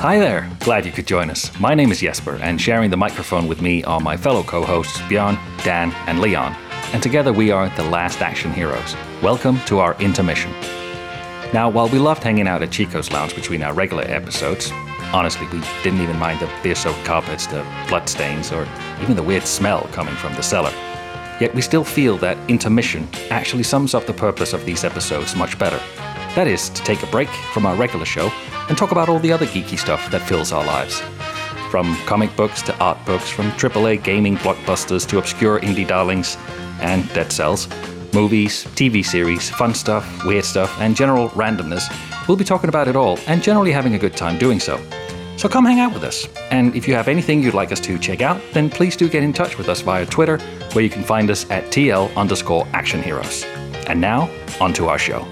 Hi there, glad you could join us. My name is Jesper, and sharing the microphone with me are my fellow co hosts Bjorn, Dan, and Leon. And together we are the Last Action Heroes. Welcome to our intermission. Now, while we loved hanging out at Chico's Lounge between our regular episodes, honestly, we didn't even mind the beer soaked carpets, the bloodstains, or even the weird smell coming from the cellar. Yet we still feel that intermission actually sums up the purpose of these episodes much better. That is, to take a break from our regular show and talk about all the other geeky stuff that fills our lives. From comic books to art books, from AAA gaming blockbusters to obscure indie darlings and dead cells, movies, TV series, fun stuff, weird stuff, and general randomness, we'll be talking about it all and generally having a good time doing so. So come hang out with us. And if you have anything you'd like us to check out, then please do get in touch with us via Twitter, where you can find us at TL underscore action heroes. And now, onto our show.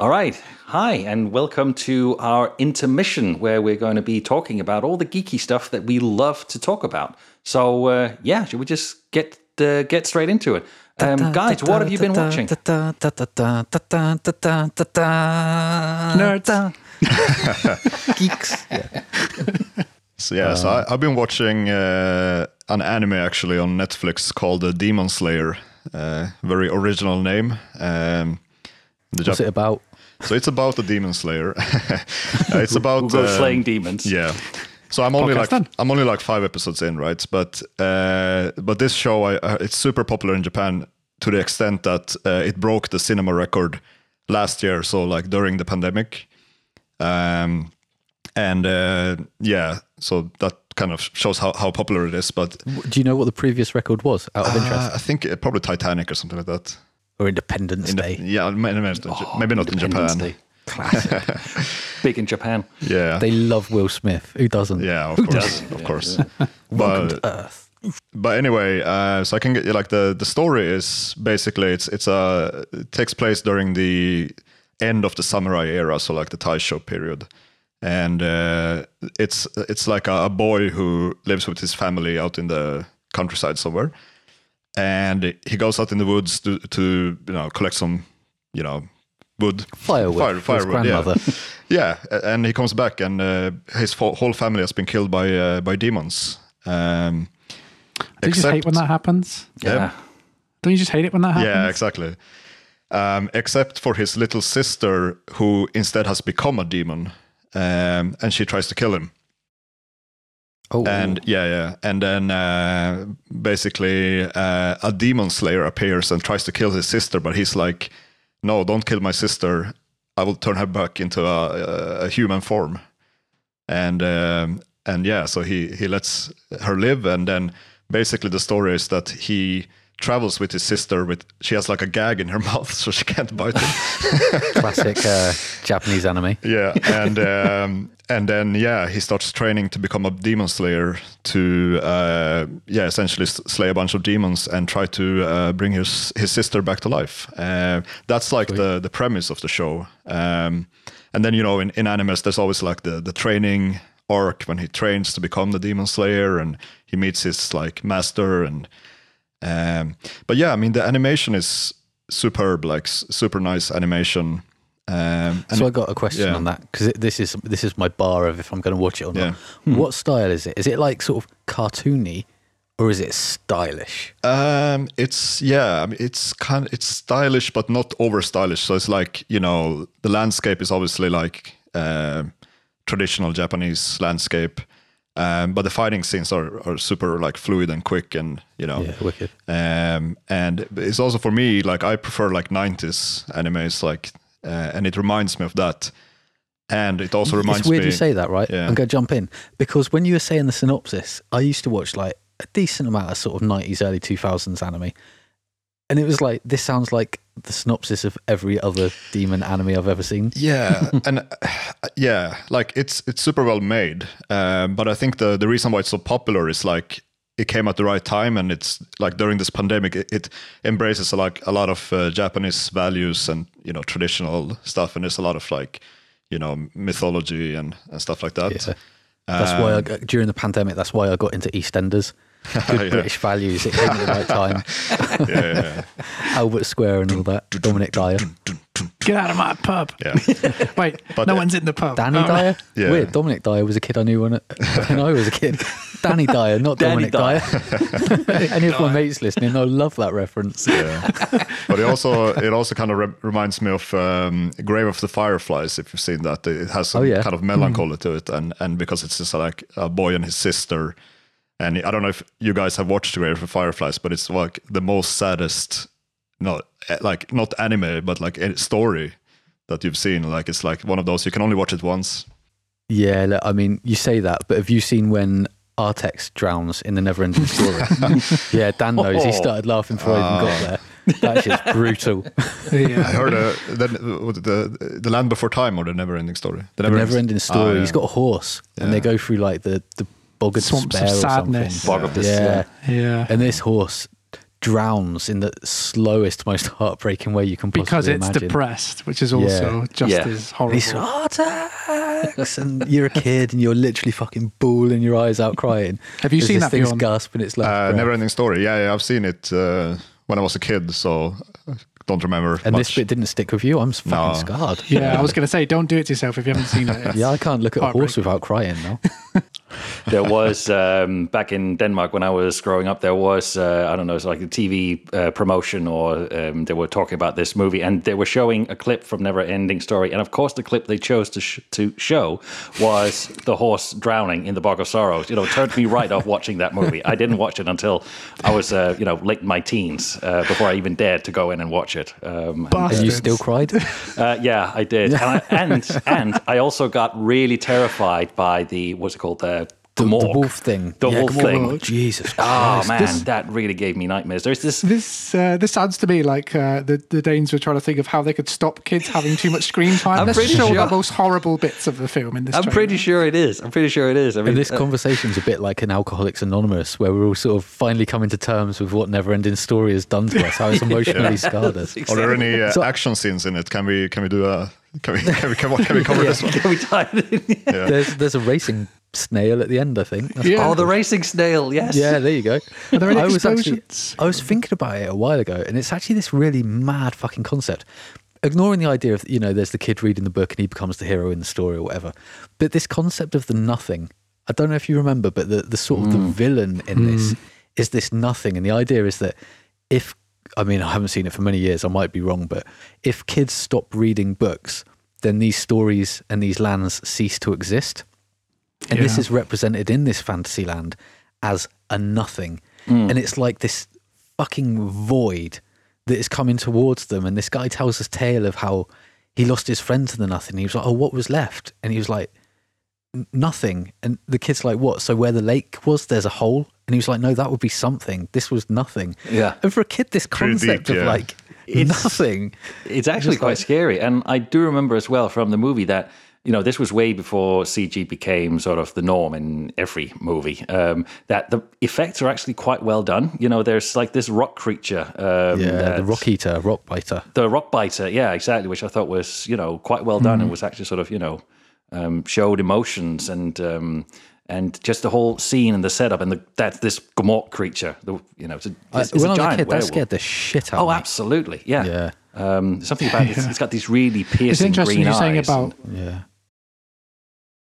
All right. Hi, and welcome to our intermission where we're going to be talking about all the geeky stuff that we love to talk about. So, uh, yeah, should we just get uh, get straight into it? Um, guys, what have you been watching? Nerds. Geeks. So yeah, so I, I've been watching uh, an anime actually on Netflix called uh, Demon Slayer. Uh, very original name. Um, the What's Jap- it about? So it's about the Demon Slayer. Uh, it's about We'll uh, slaying demons. Yeah. So I'm only Podcast like done. I'm only like five episodes in, right? But uh, but this show, I, uh, it's super popular in Japan to the extent that uh, it broke the cinema record last year. So like during the pandemic, um, and uh, yeah, so that kind of shows how, how popular it is. But Do you know what the previous record was out of interest? uh, I think uh, probably Titanic or something like that. Or Independence In the- Day? yeah, maybe, maybe not in Independence Japan. Day. Classic. Big in Japan. Yeah, they love Will Smith. Who doesn't? yeah, of course, doesn't? of Yeah, course. Welcome but to Earth. but anyway, uh, so I can get you like the the story is basically it's it's a it takes place during the end of the samurai era, so like the Taisho period, and uh, it's it's like a, a boy who lives with his family out in the countryside somewhere, and he goes out in the woods to to you know collect some you know wood Firewood for his grandmother. yeah, a- and he comes back, and uh, his whole family has been killed by uh, by demons. Um, Do you just hate when that happens? Yeah. Don't you just hate it when that happens? Yeah, exactly. Um, except for his little sister, who instead has become a demon, um, and she tries to kill him. Oh, And yeah, yeah, and then uh, basically uh, a demon slayer appears and tries to kill his sister, but he's like, "No, don't kill my sister. I will turn her back into a, a human form." And um, and yeah, so he he lets her live, and then basically the story is that he travels with his sister with she has like a gag in her mouth so she can't bite him classic uh, Japanese anime. yeah and um, and then yeah he starts training to become a demon slayer to uh, yeah essentially slay a bunch of demons and try to uh, bring his his sister back to life. Uh, that's like the the premise of the show. Um, and then you know in, in animes there's always like the the training arc when he trains to become the demon slayer and he meets his like master and um, but yeah i mean the animation is superb like super nice animation um, So I got a question yeah. on that because this is this is my bar of if I'm going to watch it or not. Yeah. What style is it? Is it like sort of cartoony, or is it stylish? Um, it's yeah, I mean, it's kind of, it's stylish but not over stylish. So it's like you know the landscape is obviously like uh, traditional Japanese landscape, um, but the fighting scenes are are super like fluid and quick and you know. Yeah, wicked. Um, and it's also for me like I prefer like '90s animes, like, uh, and it reminds me of that. And it also reminds me. it's weird me. you say that, right? Yeah. I'm going to jump in because when you were saying the synopsis, I used to watch like a decent amount of sort of 90s, early 2000s anime. And it was like, this sounds like the synopsis of every other demon anime I've ever seen. yeah and uh, yeah like it's it's super well made um, but i think the the reason why it's so popular is like it came at the right time and it's like during this pandemic it, it embraces like a lot of uh, japanese values and you know traditional stuff and there's a lot of like you know mythology and, and stuff like that Yeah. That's why I during the pandemic, that's why I got into EastEnders Good yeah. British values. It came at the right time. yeah, yeah, Albert Square and all that. Dominic Dyer. Get out of my pub. Yeah. Wait, but no uh, one's in the pub. Danny oh. Dyer? Yeah. Weird. Dominic Dyer was a kid I knew when, when I was a kid. Danny Dyer, not Danny Dominic Dyer. Dyer. Any of my mates listening, I love that reference. Yeah. But it also it also kind of re- reminds me of um, Grave of the Fireflies, if you've seen that. It has some oh, yeah. kind of melancholy mm. to it. And, and because it's just like a boy and his sister. And I don't know if you guys have watched Grave of the Fireflies, but it's like the most saddest not eh, like not anime, but like a story that you've seen. Like it's like one of those you can only watch it once. Yeah, I mean, you say that, but have you seen when Artax drowns in the Neverending Story? yeah, Dan knows. He started laughing before I even got ah. there. That's just brutal. yeah. I heard uh, the, the the Land Before Time or the Neverending Story. The Neverending, Story. Oh, yeah. He's got a horse, yeah. and they go through like the the bog of Swamps despair of sadness. Bog of despair. Yeah. yeah. And this horse drowns in the slowest, most heartbreaking way you can possibly imagine. because it's imagine. depressed, which is also yeah. just yeah. as horrible. He's Artax, and you're a kid and you're literally fucking bawling your eyes out, crying. Have you There's seen that? Thing's gasping its last uh, Never ending story. Yeah, yeah, I've seen it uh, when I was a kid. So don't remember. And much. this bit didn't stick with you. I'm fucking no. scarred. Yeah, I was going to say, don't do it to yourself if you haven't seen it. yeah, I can't look at a horse without crying now. there was um, back in Denmark when I was growing up. There was uh, I don't know, it's like a TV uh, promotion, or um, they were talking about this movie, and they were showing a clip from Never Ending Story, and of course the clip they chose to sh- to show was the horse drowning in the Bog of Sorrows. You know, turned me right off watching that movie. I didn't watch it until I was uh, you know late in my teens uh, before I even dared to go in and watch it. Um, and, and, you still cried? Uh, yeah, I did, and I, and and I also got really terrified by the what's it called the the, the, the, wolf thing. The yeah, wolf thing. Jesus oh, Christ. Oh man, this, that really gave me nightmares. There's this. This uh, this sounds to me like uh, the the Danes were trying to think of how they could stop kids having too much screen time. I'm Let's pretty show sure. the most horrible bits of the film in this. I'm trailer. pretty sure it is. I'm pretty sure it is. I mean, and this uh, conversation's a bit like an Alcoholics Anonymous, where we're all sort of finally coming to terms with what Never-Ending Story has done to us, how it's emotionally yeah. scarred us. Exactly. Are there any uh, so, action scenes in it? Can we can we do a can we, can we, can we, can we cover yeah, this one? Can we tie it in? Yeah. There's, there's a racing snail at the end, I think. yeah. Oh, the racing snail, yes. Yeah, there you go. Are there any I was actually, I was thinking about it a while ago, and it's actually this really mad fucking concept. Ignoring the idea of, you know, there's the kid reading the book and he becomes the hero in the story or whatever. But this concept of the nothing, I don't know if you remember, but the, the sort of mm. the villain in mm. this is this nothing. And the idea is that if, I mean, I haven't seen it for many years, I might be wrong, but if kids stop reading books, then these stories and these lands cease to exist. And yeah. this is represented in this fantasy land as a nothing. Mm. And it's like this fucking void that is coming towards them. And this guy tells this tale of how he lost his friend to the nothing. He was like, Oh, what was left? And he was like, Nothing. And the kid's like, What? So where the lake was, there's a hole? And he was like, No, that would be something. This was nothing. Yeah. And for a kid, this concept deep, yeah. of like it's, nothing. It's actually quite like, scary. And I do remember as well from the movie that you know, this was way before CG became sort of the norm in every movie. Um, that the effects are actually quite well done. You know, there's like this rock creature. Um, yeah, the rock eater, rock biter. The rock biter, yeah, exactly, which I thought was, you know, quite well done mm. and was actually sort of, you know, um, showed emotions and um, and just the whole scene and the setup and the, that's this Gmork creature. The, you know, it's a, it's, it's a giant kid, werewolf. That scared the shit out. Oh, of me. absolutely, yeah. Yeah. Um, something about it. It's, it's got these really piercing it's interesting green you're saying eyes. about and, yeah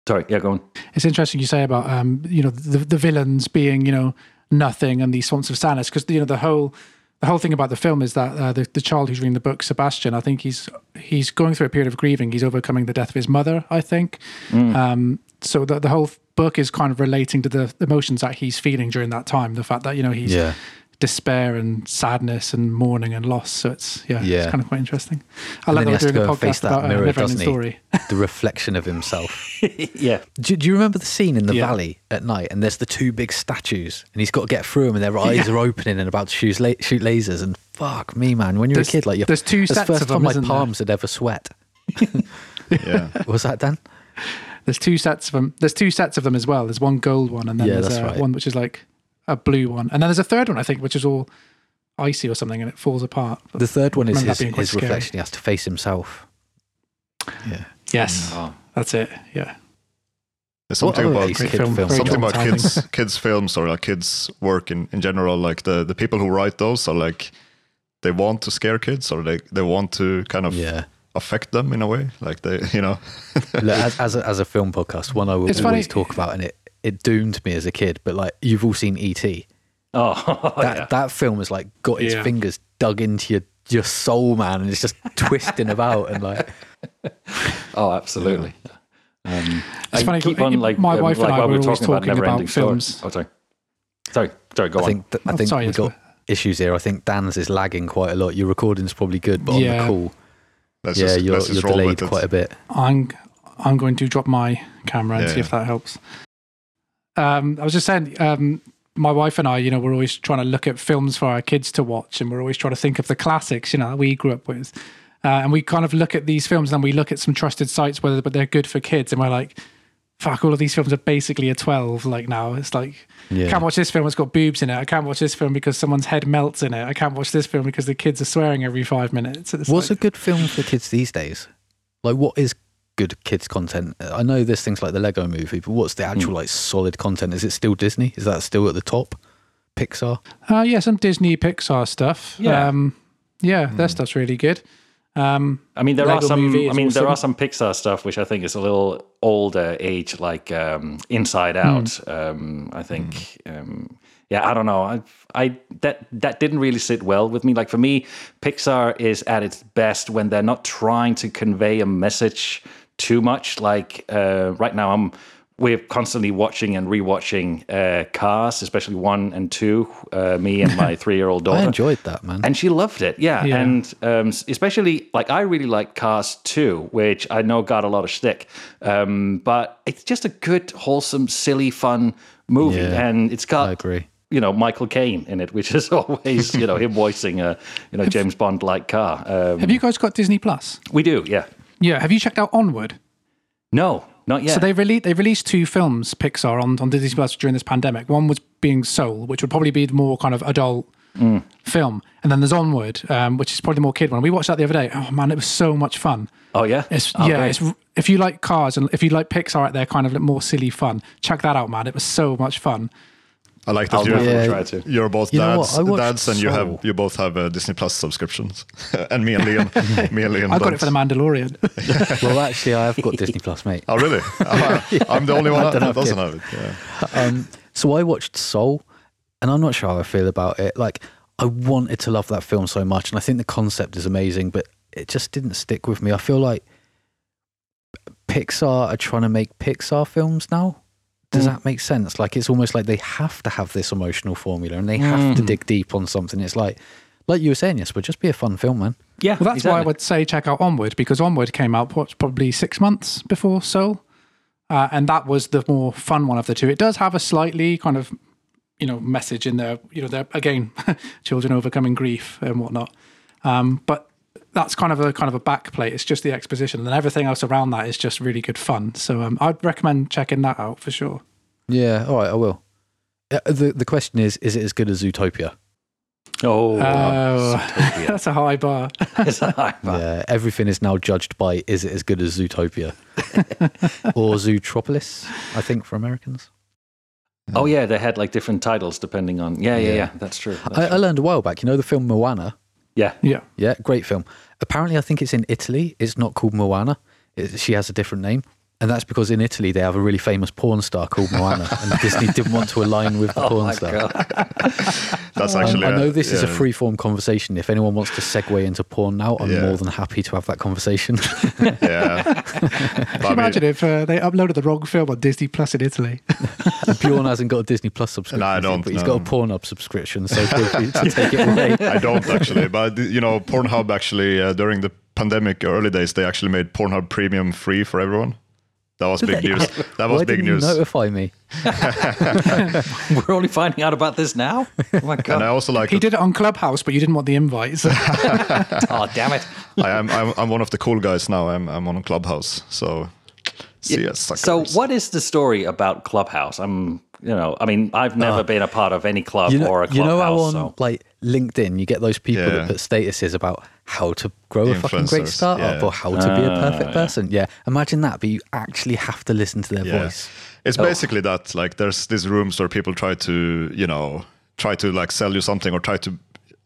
Sorry, yeah, go on. It's interesting you say about um, you know the the villains being you know nothing and these swamps of sadness because you know the whole the whole thing about the film is that uh, the the child who's reading the book, Sebastian, I think he's he's going through a period of grieving. He's overcoming the death of his mother, I think. Mm. Um, so the the whole book is kind of relating to the emotions that he's feeling during that time. The fact that you know he's yeah despair and sadness and mourning and loss. So it's yeah, yeah. it's kind of quite interesting. I like that we're doing a podcast about mirror, uh, story. the reflection of himself. yeah. Do, do, you remember the scene in the yeah. valley at night? And there's the two big statues, and he's got to get through them, and their eyes yeah. are opening and about to shoot, la- shoot lasers. And fuck me, man, when you're there's, a kid, like there's two sets first of time them, my palms there? had ever sweat. yeah. Was that Dan? There's two sets of them. There's two sets of them as well. There's one gold one, and then yeah, there's uh, right. one which is like a blue one, and then there's a third one I think, which is all icy or something, and it falls apart. But the third one is his, his reflection. He has to face himself. Yeah. Yes, oh. that's it. Yeah. There's something about Ace Kid film, films? something about kids kids films or like kids work in, in general like the the people who write those are like they want to scare kids or they they want to kind of Yeah. affect them in a way like they you know Look, as, as, a, as a film podcast, one I will It's always funny- talk about, and it, it doomed me as a kid. But like, you've all seen E.T. Oh, That yeah. that film has like got its Yeah. fingers dug into your your soul, man, and it's just twisting about and like. Oh, absolutely. Um, It's I funny, keep my on like wife um, and like I while were we're always talking about talking about never-ending films. Oh, sorry, sorry, sorry. Go I on. think th- I Oh, think sorry, we've got Jesper. issues here. I think Dan's is lagging quite a lot. Your recording's probably good, but on the call, let's yeah, just, you're, let's you're delayed quite a bit. I'm I'm going to drop my camera and Yeah, see if that helps. Um, I was just saying, um, my wife and I, you know, we're always trying to look at films for our kids to watch, and we're always trying to think of the classics, you know, that we grew up with. Uh, and we kind of look at these films and we look at some trusted sites, whether but they're good for kids, and we're like, fuck, all of these films are basically a twelve. Like now, it's like, Yeah. I can't watch this film; it's got boobs in it. I can't watch this film because someone's head melts in it. I can't watch this film because the kids are swearing every five minutes. It's What's like- a good film for kids these days? Like, what is good kids content? I know there's things like the Lego Movie, but what's the actual like solid content? Is it still Disney? Is that still at the top? Pixar? Uh, yeah, some Disney Pixar stuff. Yeah. um, yeah, their stuff's really good. Um, I mean, there are some. I is mean, there are some Pixar stuff which I think is a little older age, like um, Inside Hmm. Out. Um, I think. Um, yeah, I don't know. I, I that that didn't really sit well with me. Like for me, Pixar is at its best when they're not trying to convey a message too much. Like uh, right now, I'm we're constantly watching and rewatching uh, Cars, especially one and two. Uh, me and my three-year-old daughter I enjoyed that, man. and she loved it yeah, Yeah. and um, especially like i really like cars 2 which i know got a lot of shtick um, but it's just a good wholesome silly fun movie Yeah, and it's got I agree. you know michael caine in it which is always you know him voicing a you know james bond like car um, have you guys got Disney Plus? we do yeah Yeah. Have you checked out Onward? no not yet So they released they released two films Pixar on on Disney Plus during this pandemic. One was being Soul, which would probably be the more kind of adult Mm. film, and then there's Onward, um, which is probably the more kid one. We watched that the other day. Oh man, it was so much fun. oh yeah It's Oh, yeah, it's if you like cars and if you like Pixar at their kind of more silly fun, check that out, man. It was so much fun. I like that you're, Yeah. try to you're both You dads, what? I watched dads, and you Soul. have you both have uh, Disney Plus subscriptions, and me and Leon, me and Leon. I got don't. it for the Mandalorian. well, actually, I have got Disney Plus, mate. Oh really? Oh, I'm the only one that doesn't have it. Yeah. Um, so I watched Soul, and I'm not sure how I feel about it. Like, I wanted to love that film so much, and I think the concept is amazing, but it just didn't stick with me. I feel like Pixar are trying to make Pixar films now. Does that make sense? Like, it's almost like they have to have this emotional formula, and they have to dig deep on something. It's like, like you were saying, yes, but just be a fun film, man. yeah Well, that's why I would say check out Onward because Onward came out what, probably six months before Soul, uh, and that was the more fun one of the two. It does have a slightly kind of you know message in there. You know, there again, children overcoming grief and whatnot. Um, but that's kind of a kind of a backplate. It's just the exposition, and then everything else around that is just really good fun. So um, I'd recommend checking that out for sure. Yeah, all right, I will. Uh, the The question is, is it as good as Zootopia? oh Oh, Zootopia. that's a high bar. It's a high bar. Yeah, everything is now judged by is it as good as Zootopia or Zootropolis? I think for Americans. oh yeah they had like different titles depending on yeah yeah yeah, Yeah. that's true That's I, I learned a while back. You know the film Moana. Yeah Yeah. Yeah, great film. Apparently, I think it's in Italy. It's not called Moana. It, she has a different name, and that's because in Italy they have a really famous porn star called Moana, and Disney didn't want to align with the oh porn my star. god That's Um, actually. I know this is a yeah. free form conversation. If anyone wants to segue into porn now, I'm Yeah. more than happy to have that conversation. Yeah. But I Can imagine if uh, they uploaded the wrong film on Disney Plus in Italy? Bjorn hasn't got a Disney Plus subscription, No, I don't, but he's no. got a Pornhub subscription, so feel free to take it away. I don't actually, but you know, Pornhub actually uh, during the pandemic early days, they actually made Pornhub Premium free for everyone. That was big news. That was Why big didn't news. you notify me? we're only finding out about this now oh my god And I also like He did it on Clubhouse, but you didn't want the invites. oh damn it I am I'm, I'm one of the cool guys now. I'm I'm on Clubhouse. So see ya, So, what is the story about Clubhouse? I'm, you know, I mean, I've never been a part of any club You know, or a you know clubhouse. how on so. like LinkedIn you get those people Yeah. that put statuses about how to grow a fucking great startup yeah. or how to be a Ah, perfect yeah. person. Yeah, imagine that, but you actually have to listen to their Yeah. voice. It's Oh. basically that. Like, there's these rooms where people try to, you know, try to like sell you something or try to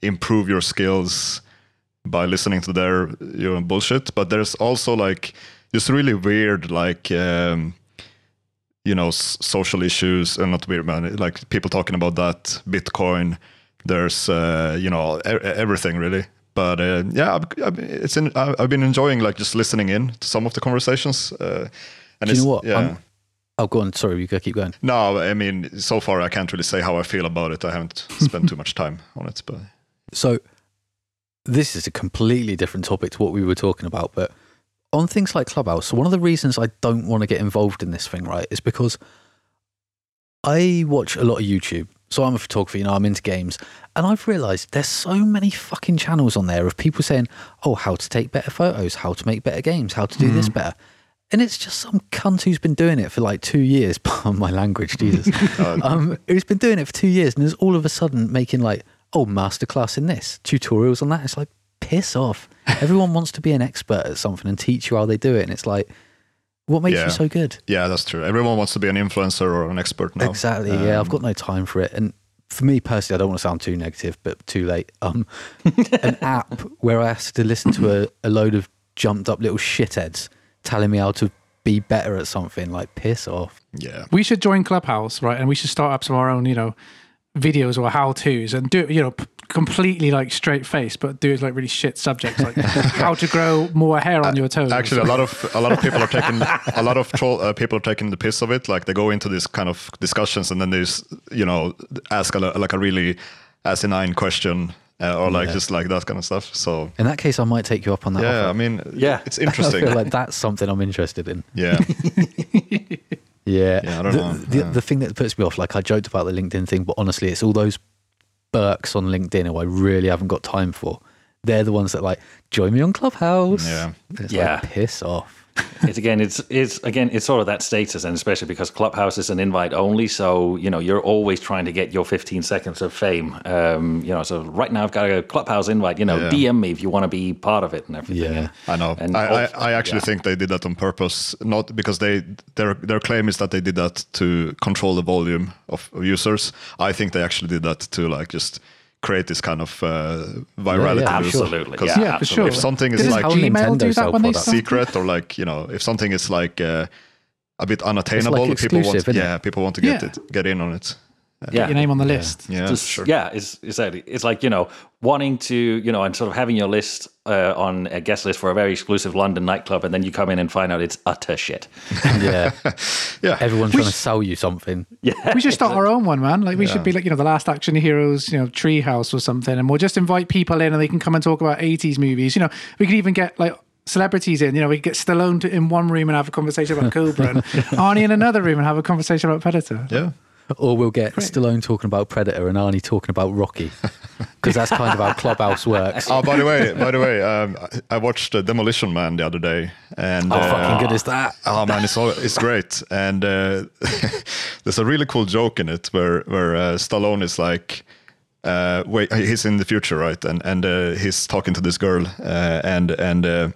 improve your skills by listening to their you know bullshit. But there's also like this really weird, like, um, you know, s- social issues and not weird, man. Like people talking about that Bitcoin. There's, uh, you know, e- everything really. But uh, yeah, I've, I've, it's in, I've been enjoying like just listening in to some of the conversations. Uh, and you know what? Yeah. I'm- Oh, go on. Sorry, you go keep going. No, I mean, so far I can't really say how I feel about it. I haven't spent too much time on it, but So, this is a completely different topic to what we were talking about, but on things like Clubhouse, so one of the reasons I don't want to get involved in this thing, right, is because I watch a lot of YouTube. So I'm a photographer, you know, I'm into games, and I've realized there's so many fucking channels on there of people saying, "Oh, how to take better photos, how to make better games, how to do this better." And it's just some cunt who's been doing it for like two years. Pardon my language, Jesus. um, who's been doing it for two years and is all of a sudden making like, oh, masterclass in this, tutorials on that. It's like, piss off. Everyone wants to be an expert at something and teach you how they do it. And it's like, what makes Yeah. you so good? yeah, that's true. Everyone wants to be an influencer or an expert now. Exactly. yeah, I've Um, got no time for it. And for me personally, I don't want to sound too negative, but too late. Um, an app where I have to listen to a, a load of jumped up little shitheads telling me how to be better at something, like piss off. Yeah, We should join Clubhouse, right? And we should start up some of our own, you know, videos or how tos and do you know, p- completely like straight face, but do it like really shit subjects, like how to grow more hair on your toes. actually, a lot of a lot of people are taking a lot of troll uh, people are taking the piss of it. Like they go into this kind of discussions and then they, s- you know, ask a, like a really asinine question uh, or like Yeah. just like that kind of stuff. So In that case, I might take you up on that. yeah, I mean, Yeah. it's I interesting. feel like that's something I'm interested in. yeah, Yeah. Yeah, I don't the, know. The, Yeah. the thing that puts me off, like I joked about the LinkedIn thing, but honestly, it's all those Burks on LinkedIn who I really haven't got time for. They're the ones that like join me on Clubhouse. Yeah. And It's Yeah. like piss off. It's again it's it's again it's sort of that status and especially because clubhouse is an invite only so you know you're always trying to get your 15 seconds of fame um you know so right now i've got a clubhouse invite you know Yeah. dm me if you want to be part of it and everything Yeah. I know. And I, I, I actually yeah. think they did that on purpose, not because they their their claim is that they did that to control the volume of users. I think they actually did that to like just create this kind of uh, virality. yeah, loop. sure. absolutely 'Cause yeah, yeah, for sure. If something is Didn't like Gmail do that when they products. secret or like you know, if something is like uh, a bit unattainable, people want isn't yeah, people want to get Yeah. it, get in on it. Get yeah your name on the list. Yeah, Just- sure. yeah, it's exactly. It's like you know wanting to you know and sort of having your list uh, on a guest list for a very exclusive London nightclub, and then you come in and find out it's utter shit. Yeah. Yeah. Everyone's trying to sell you something. Yeah, We should start our own one, man. Like we should be like, you know, the last action heroes, you know, treehouse or something. And we'll just invite people in and they can come and talk about 80s movies. You know, we could even get like celebrities in. You know, we could get Stallone to, in one room and have a conversation about Cobra and Arnie in another room and have a conversation about Predator. Yeah. Or we'll get Stallone talking about Predator and Arnie talking about Rocky. Because that's kind of how Clubhouse works. Oh, by the way, by the way, um, I I watched uh, Demolition Man the other day, and How uh, fucking good is that? Oh man, it's all, it's great, and uh, there's a really cool joke in it where where uh, Stallone is like, uh, wait, he's in the future, right? And and uh, he's talking to this girl, uh, and and uh,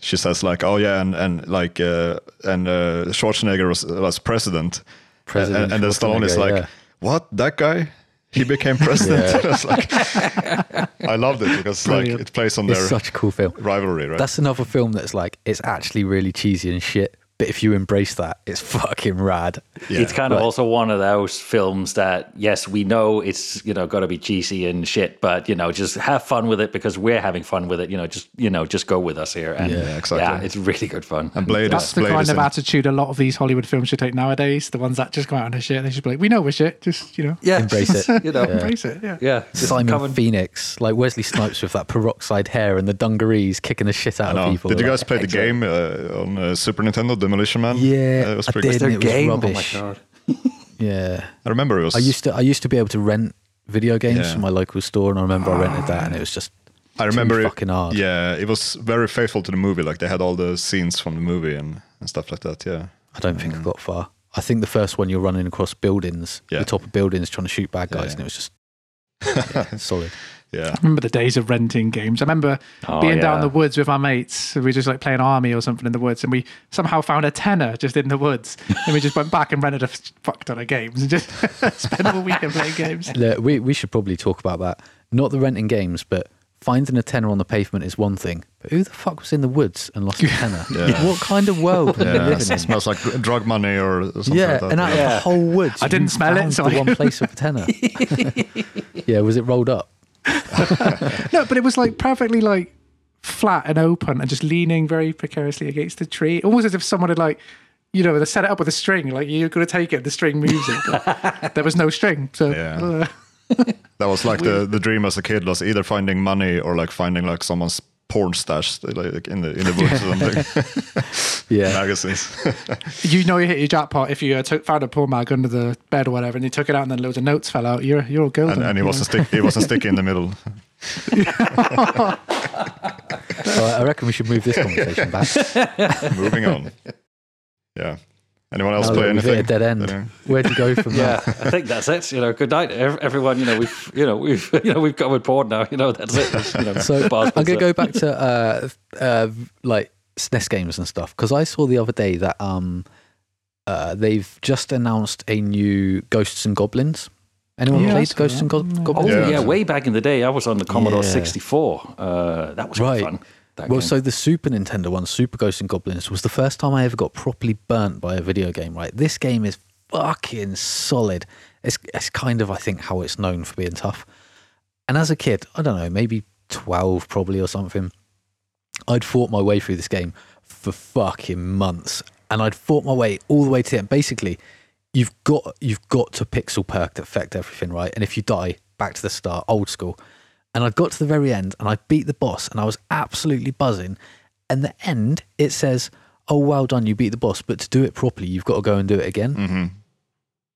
she says like, oh yeah, and and like uh, and uh, Schwarzenegger was was president, President and, and then Stallone is like, yeah. what that guy? He became president. It's like, I loved it because like it plays on It's their such a cool film. rivalry, right? That's another film that's like, it's actually really cheesy and shit. But if you embrace that, it's fucking rad. Yeah. it's kind of Right. also one of those films that yes we know it's you know got to be cheesy and shit but you know just have fun with it because we're having fun with it you know just you know just go with us here and Yeah, exactly. yeah it's really good fun and Blade That's is the Blade kind is of in attitude a lot of these Hollywood films should take nowadays. The ones that just come out on their shit, they should be like, we know we're shit. Just, you know, yeah Embrace it. you know embrace it. Yeah. yeah just Simon come and- Phoenix, like Wesley Snipes with that peroxide hair and the dungarees kicking the shit out of people. Did you Like, guys play the excellent. game uh, on uh, Super Nintendo, Demolition Man? Yeah, Uh, it was I pretty did. good. and it was game rubbish. oh my god Yeah. I remember it was. I used to I used to be able to rent video games Yeah. from my local store, and I remember I rented that, and it was just I remember too it, fucking hard. Yeah, it was very faithful to the movie. Like they had all the scenes from the movie and, and stuff like that. Yeah, I don't think I got far. I think the first one you're running across buildings, Yeah. the top of buildings, trying to shoot bad Yeah, guys, yeah. and it was just yeah, solid. Yeah. I remember the days of renting games. I remember Oh, being down in the woods with our mates. We were just like playing army or something in the woods, and we somehow found a tenner just in the woods. and we just went back and rented a fuck ton of games and just spent all weekend playing games. Look, we we should probably talk about that. Not the renting games, but finding a tenner on the pavement is one thing. But who the fuck was in the woods and lost a tenner? Yeah. What kind of world were they Yeah, living it in? smells like drug money or something Yeah, like that. and out of the whole woods, I didn't smell it, found so the I- one place of a tenner. yeah, was it rolled up? No, but it was like perfectly like flat and open and just leaning very precariously against the tree, almost as if someone had like. You know, they set it up with a string. Like you're going to take it, the string moves it. There was no string, so Yeah. uh, That was like the, the dream as a kid was either finding money or like finding like someone's porn stash like in the in the woods or something. Yeah. Magazines. you know you hit your jackpot if you uh, took, found a porn mag under the bed or whatever, and you took it out, and then loads of notes fell out. You're you're all golden. and, and he you wasn't know. stick he wasn't sticky in the middle. So I reckon we should move this conversation back. Moving on. Yeah. Anyone else Oh, play anything? hit a dead end. Yeah. Where'd you go from Yeah, there? I think that's it. You know, good night, everyone. You know, we've, you know, we've, you know, we've covered porn now. You know, that's it. You know, So I'm going to for- go back to uh, uh, like SNES games and stuff because I saw the other day that um, uh, they've just announced a new Ghosts and Goblins. Anyone Yeah, played Ghosts that. and Go- Yeah. Oh Goblins? yeah. Yeah. way back in the day, I was on the Commodore Yeah. 64. Uh, that was Right. fun. That Well, game. so the Super Nintendo one, Super Ghosts and Goblins, was the first time I ever got properly burnt by a video game. Right, this game is fucking solid. It's it's kind of I think how it's known for being tough. And as a kid, I don't know, maybe twelve probably or something. I'd fought my way through this game for fucking months, and I'd fought my way all the way to the end. Basically, you've got you've got to pixel perk to affect everything, right? And if you die, back to the start, old school. And I got to the very end and I beat the boss and I was absolutely buzzing. And the end, it says, "Oh, well done, you beat the boss, but to do it properly, you've got to go and do it again." hmm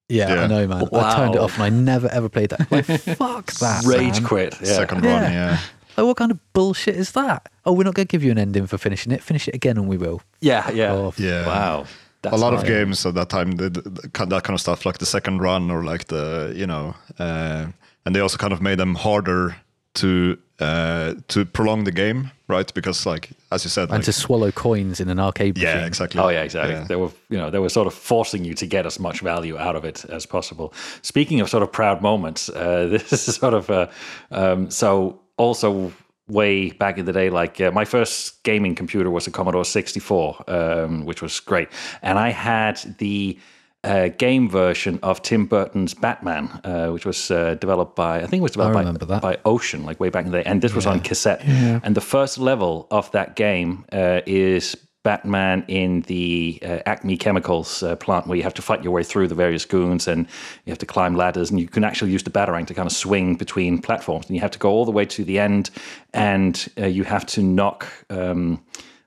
Yeah, Yeah. I know, man. I turned it off and I never ever played that. Like, fuck that. Rage man. quit. Yeah. Second Yeah. run, yeah. Like, what kind of bullshit is that? Oh, we're not going to give you an ending for finishing it. Finish it again and we will. Yeah, yeah. Oh, Yeah. Wow. That's a lot of games at that time did that kind of stuff, like the second run or like the you know, uh, and they also kind of made them harder to uh, to prolong the game, right? Because like as you said, And like, to swallow coins in an arcade yeah, machine. exactly. Oh yeah, exactly. Yeah. They were, you know, they were sort of forcing you to get as much value out of it as possible. Speaking of sort of proud moments, uh, this is sort of uh, um, so also way back in the day. Like uh, my first gaming computer was a Commodore 64, um, which was great, and I had the. Uh, game version of Tim Burton's Batman, uh, which was uh, developed by I think it was developed by, by Ocean, like way back in the day, and this was on cassette. And the first level of that game uh, is Batman in the uh, Acme Chemicals uh, plant, where you have to fight your way through the various goons, and you have to climb ladders, and you can actually use the batarang to kind of swing between platforms, and you have to go all the way to the end, and uh, you have to knock. Um,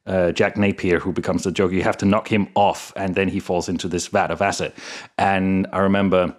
uh, Jack Napier, who becomes the Joker, you have to knock him off, and then he falls into this vat of acid. And I remember,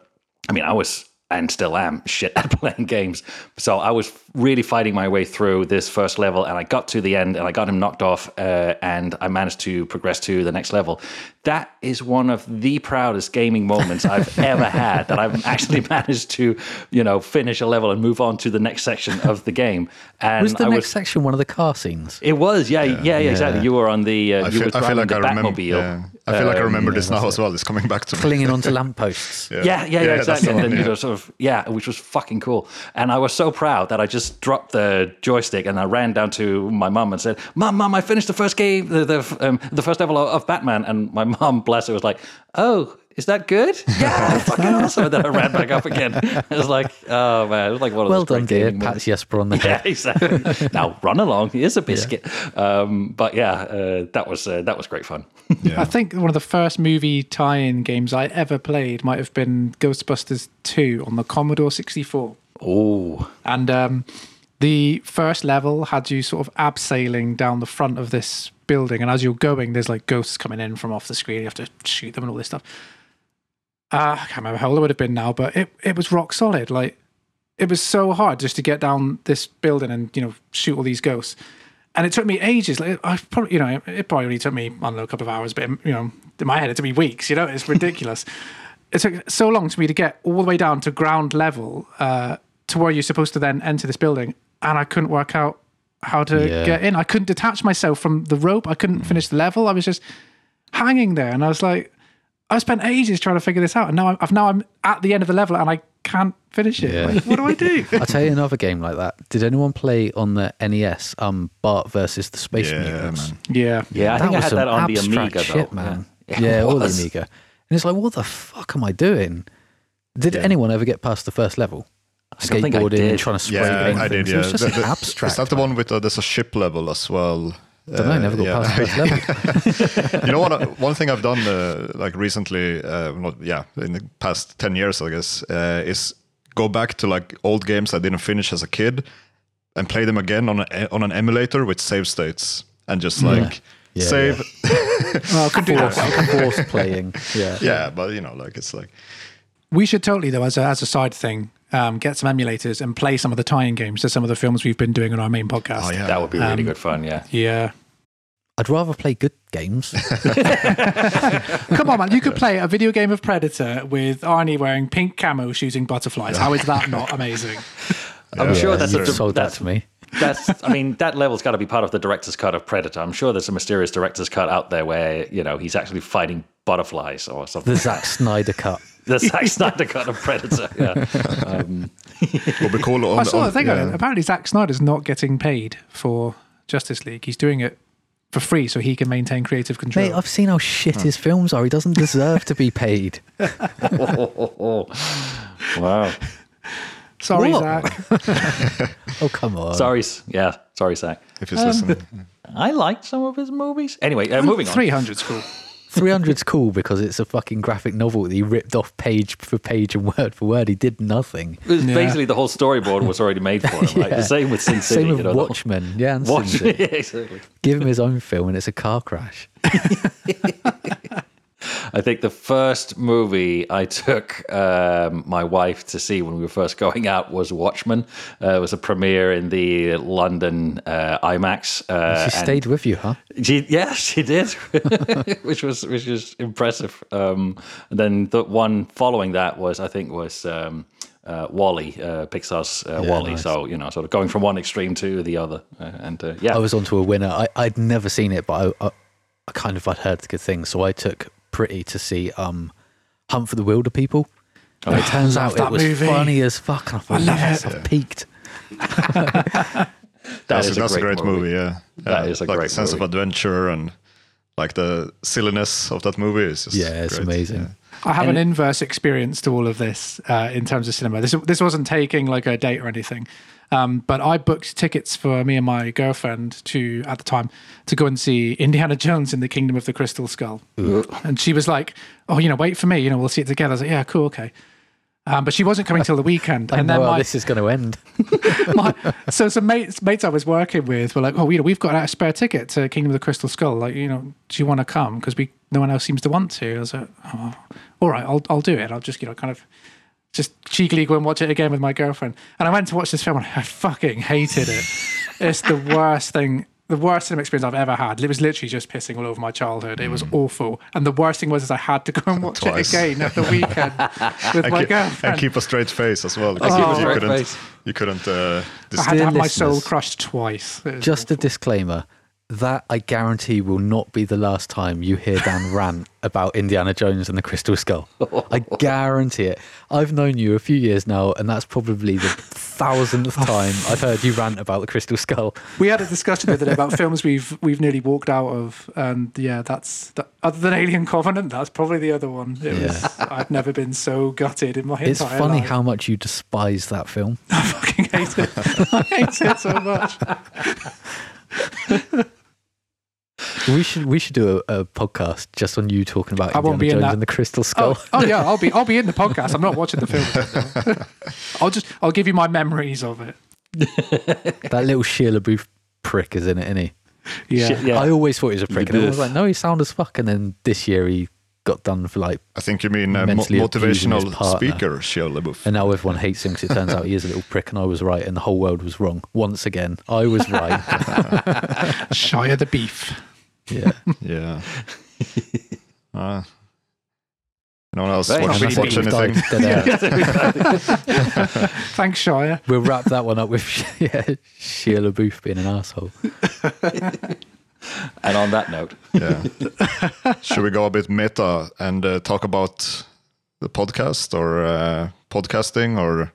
I mean, I was and still am shit at playing games. So I was really fighting my way through this first level, and I got to the end, and I got him knocked off, uh, and I managed to progress to the next level. That is one of the proudest gaming moments I've ever had. That I've actually managed to, you know, finish a level and move on to the next section of the game. And Was the I next was, section one of the car scenes? it was, yeah, yeah, yeah, exactly. You were on the, uh, I you feel, were I feel driving like the I remember. Batmobile. Yeah. I feel like I Um, remember yeah, this now that's as well. It's coming back to me. Clinging onto lampposts. Yeah, yeah, yeah, that's exactly. And one, then you know, sort of, yeah, which was fucking cool. And I was so proud that I just dropped the joystick and I ran down to my mum and said, "Mum, mum, I finished the first game, the the, um, the first level of, of Batman." And my mum, bless her, was like, "Oh." Is that good? Yeah, fucking awesome. And then I ran back up again. It was like, oh man, it was like one of Well those great done, dear. gaming. Pats Jesper on the Yeah, exactly. now run along. Here's a biscuit. Um, but yeah, uh, that was uh, that was great fun. I think one of the first movie tie-in games I ever played might have been Ghostbusters 2 on the Commodore 64. Oh, And um, the first level had you sort of abseiling down the front of this building, and as you're going, there's like ghosts coming in from off the screen. You have to shoot them and all this stuff. Uh, I can't remember how old I would have been now, but it, it was rock solid. Like it was so hard just to get down this building and you know shoot all these ghosts. And it took me ages. Like I probably, you know, it probably only took me I don't know a couple of hours, but you know, in my head it took me weeks. You know, it's ridiculous. it took so long for me to get all the way down to ground level uh, to where you're supposed to then enter this building, and I couldn't work out how to Yeah. get in. I couldn't detach myself from the rope. I couldn't finish the level. I was just hanging there, and I was like, I spent ages trying to figure this out, and now I'm, I've now I'm at the end of the level, and I can't finish it. Yeah. Like, what do I do? I'll tell you another game like that. Did anyone play on the NES? Um, Bart versus the Space Yeah, Mutants. man. yeah, Yeah, I that think I had that on the abstract Amiga, shit, though. man. Yeah, Yeah, it all the was. Amiga. And it's like, what the fuck am I doing? Did anyone ever get past the first level? I don't think I Skateboarding did. and trying to spray Yeah, paint I did. things. Yeah, It was just The- the- abstract. Is that the one with uh, there's a ship level as well? Don't know, I never got yeah. past the first level. you know what? One thing I've done, uh, like recently, uh, not yeah, in the past ten years, I guess, uh, is go back to like old games I didn't finish as a kid and play them again on a, on an emulator with save states and just like Yeah, save. well, I could do that. Force playing. Yeah. Yeah. but you know, like it's like We should totally, though, as a, as a side thing, um, get some emulators and play some of the tie-in games to some of the films we've been doing on our main podcast. oh yeah, That would be really Um, good fun, yeah. Yeah. I'd rather play good games. Come on, man. You could play a video game of Predator with Arnie wearing pink camo shooting butterflies. How is that not amazing? I'm sure that's you've a, sold that that's, to me. that's I mean that level's got to be part of the director's cut of Predator. I'm sure there's a mysterious director's cut out there where you know he's actually fighting butterflies or something. The Zack Snyder cut. The Zack Snyder cut of Predator. Yeah. Um, would be cool. On, I saw on- the thing yeah. it. Apparently, Zack Snyder's not getting paid for Justice League. He's doing it for free so he can maintain creative control. Mate, I've seen how shit his films are. He doesn't deserve to be paid. wow. Sorry, What? Zach. Oh, come on. Sorry. Yeah. Sorry, Zach. If he's listening, I liked some of his movies. Anyway, uh, moving on. 300's cool. 300's cool because it's a fucking graphic novel that he ripped off page for page and word for word. He did nothing. It was Yeah. Basically, the whole storyboard was already made for him. Right? Yeah. The same with Sin City. Same with you know, the- Watchmen. Yeah, and Watch, Sin City. yeah, exactly. Give him his own film and it's a car crash. I think the first movie I took um, my wife to see when we were first going out was Watchmen. Uh, it was a premiere in the London uh, IMAX. Uh, she stayed with you, huh? She, yeah, she did, which was which was impressive. Um, and then the one following that was, I think, was um, uh, WALL-E, uh, Pixar's uh, Yeah, WALL-E. nice. So you know, sort of going from one extreme to the other, uh, and uh, yeah, I was onto a winner. I, I'd never seen it, but I, I, I kind of had heard good things. So I took Pretty to see um, Hunt for the Wilderpeople. And it turns out that it was movie. funny as fuck. And I thought, I love yes, it. I've peaked. that that's, is that's a great movie. yeah, That yeah. is a like great the sense movie. of adventure and like the silliness of that movie is just Yeah, it's great. amazing. Yeah. I have And an inverse experience to all of this uh, in terms of cinema. This this wasn't taking like a date or anything, um, but I booked tickets for me and my girlfriend to at the time to go and see Indiana Jones in the Kingdom of the Crystal Skull, and she was like, "Oh, you know, wait for me. You know, we'll see it together." I was like, "Yeah, cool, okay." Um, but she wasn't coming till the weekend, I and then my, this is going to end. my so some mates mates I was working with were like, "Oh, you know, we've got a spare ticket to Kingdom of the Crystal Skull. Like, you know, do you want to come? Because we no one else seems to want to." I was like, "Oh, all right, I'll I'll do it. I'll just you know kind of just cheekily go and watch it again with my girlfriend." And I went to watch this film and I fucking hated it. it's the worst thing. The worst cinema experience I've ever had. It was literally just pissing all over my childhood. It was awful. And the worst thing was is I had to go and watch Mm. Twice. it again at the weekend with And, my keep, girlfriend. and keep a straight face as well. because keep a you, couldn't, face. you couldn't. Uh, dis- I had to have my soul listeners, crushed twice. It was Just a disclaimer that I guarantee will not be the last time you hear Dan rant about Indiana Jones and the Crystal Skull. I guarantee it. I've known you a few years now, and that's probably the thousandth oh. time I've heard you rant about the Crystal Skull. We had a discussion the other day about films we've we've nearly walked out of, and yeah, that's that, other than Alien Covenant, that's probably the other one. It was I've never been so gutted in my It's entire life. It's funny how much you despise that film. I fucking hate it. I hate it so much. We should we should do a, a podcast just on you talking about I won't Indiana be in Jones that. and the Crystal oh, Skull. Oh, oh yeah, I'll be I'll be in the podcast. I'm not watching the film. I'll just I'll give you my memories of it. that little Shia LaBeouf prick is in it, isn't he? Yeah. Shit, yeah. I always thought he was a prick, and I was Booth. like, no, he sound as fuck. And then this year he got done for like, I think you mean uh, mo- Mentally abusing his motivational speaker, Shia LaBeouf. and now everyone hates him because it turns out he is a little prick, and I was right, and the whole world was wrong. Once again, I was right. Shia the beef. yeah. Yeah. uh, No one else Right. watch, Not watch We've died anything. Thanks, Shia. We'll wrap that one up with yeah, Shia LaBeouf being an asshole. And on that note, Yeah. Should we go a bit meta and uh, talk about the podcast or uh, podcasting or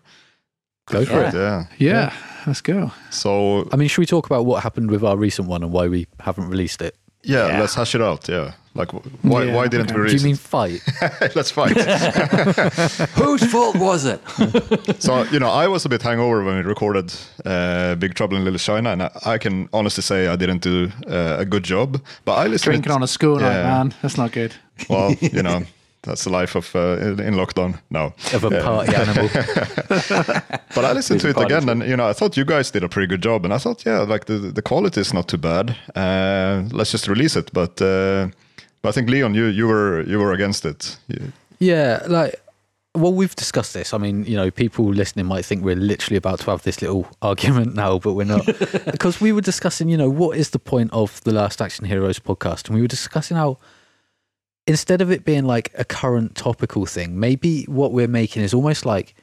Go for it. yeah? Yeah, let's go. So I mean, should we talk about what happened with our recent one and why we haven't released it? yeah, Yeah. let's hash it out. Yeah, like why Yeah, why didn't okay. we Do you release mean fight? let's fight. whose fault was it? so you know, I was a bit hangover when we recorded uh, Big Trouble in Little China, and I, I can honestly say I didn't do uh, a good job. But I listened. To it. Drinking on a school night, man. That's not good. Well, you know. That's the life of uh, in in lockdown. No, Of a party animal. But I listened to it again, and you know, I thought you guys did a pretty good job, and I thought, yeah, like the the quality is not too bad. Uh, let's just release it. But uh, but I think Leon, you you were you were against it. You- Yeah, like, well, we've discussed this. I mean, you know, people listening might think we're literally about to have this little argument now, but we're not. because we were discussing, you know, what is the point of the Last Action Heroes podcast? And we were discussing how instead of it being like a current topical thing, maybe what we're making is almost like,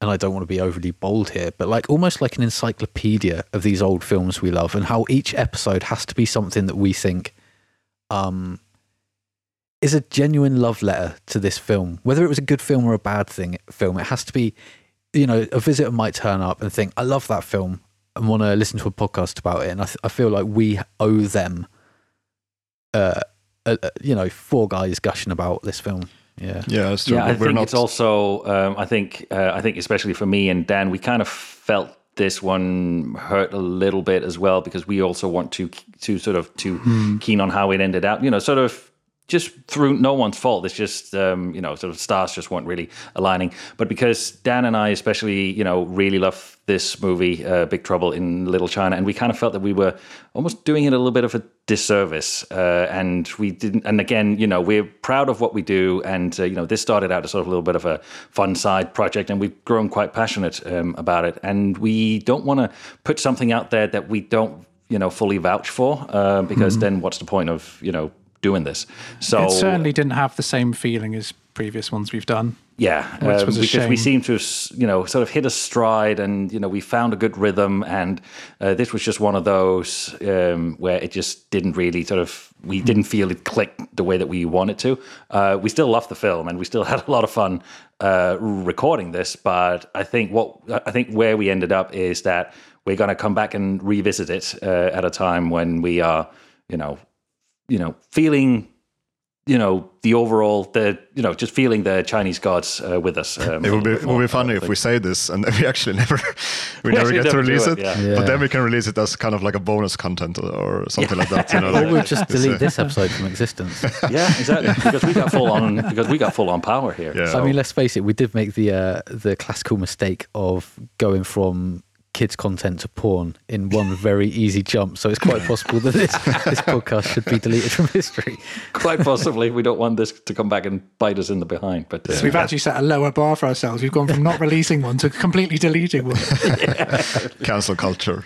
and I don't want to be overly bold here, but like almost like an encyclopedia of these old films we love and how each episode has to be something that we think um, is a genuine love letter to this film. Whether it was a good film or a bad thing film, it has to be, you know, a visitor might turn up and think, I love that film and want to listen to a podcast about it. And I, th- I feel like we owe them, uh, you know, four guys gushing about this film. Yeah. yeah, it's true. Yeah, I we're think not. it's also. Um, I think. Uh, I think especially for me and Dan, we kind of felt this one hurt a little bit as well because we also want to to sort of too keen on how it ended up. You know, sort of just through no one's fault. It's just um, you know, sort of stars just weren't really aligning. But because Dan and I, especially, you know, really love this movie, uh, Big Trouble in Little China, and we kind of felt that we were almost doing it a little bit of a disservice. Uh, and we didn't. And again, you know, we're proud of what we do, and uh, you know, this started out as sort of a little bit of a fun side project, and we've grown quite passionate um, about it. And we don't want to put something out there that we don't, you know, fully vouch for, uh, because then what's the point of you know doing this? So It certainly didn't have the same feeling as previous ones we've done. yeah, Which um, was because we shame. seem to, you know, sort of hit a stride, and you know, we found a good rhythm, and uh, this was just one of those um, where it just didn't really sort of, we didn't feel it clicked the way that we wanted to. Uh, we still loved the film, and we still had a lot of fun uh, recording this, but I think what I think where we ended up is that we're going to come back and revisit it uh, at a time when we are, you know, you know, feeling you know the overall the you know just feeling the Chinese gods uh, with us. Um, it a would be little it bit would be funny if we say this and then we actually never we, We never get to never do release it, it. yeah. Yeah. But then we can release it as kind of like a bonus content or something like that. You know, Or like, we'll just delete uh, this episode from existence. yeah, exactly because we got full on because we got full on power here. Yeah. So, I mean, let's face it, we did make the uh, the classical mistake of going from kids content to porn in one very easy jump. So it's quite possible that this this podcast should be deleted from history. quite possibly we don't want this to come back and bite us in the behind. But uh, So we've actually set a lower bar for ourselves. We've gone from not releasing one to completely deleting one. cancel culture.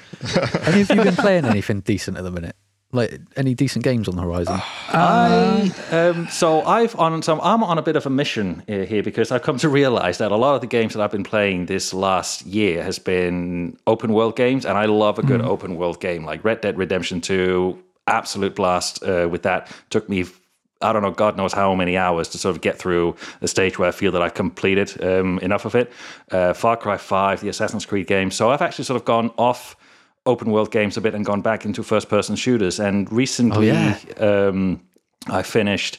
Any of you been playing anything decent at the minute? Like any decent games on the horizon? I um, so I've on so I'm on a bit of a mission here because I've come to realize that a lot of the games that I've been playing this last year has been open world games, and I love a good open world game like Red Dead Redemption Two. Absolute blast uh, with that. Took me. I don't know, God knows how many hours to sort of get through the stage where I feel that I completed um, enough of it. Uh, Far Cry 5, the Assassin's Creed game. So I've actually sort of gone off open world games a bit and gone back into first person shooters. And recently, yeah. um, I finished.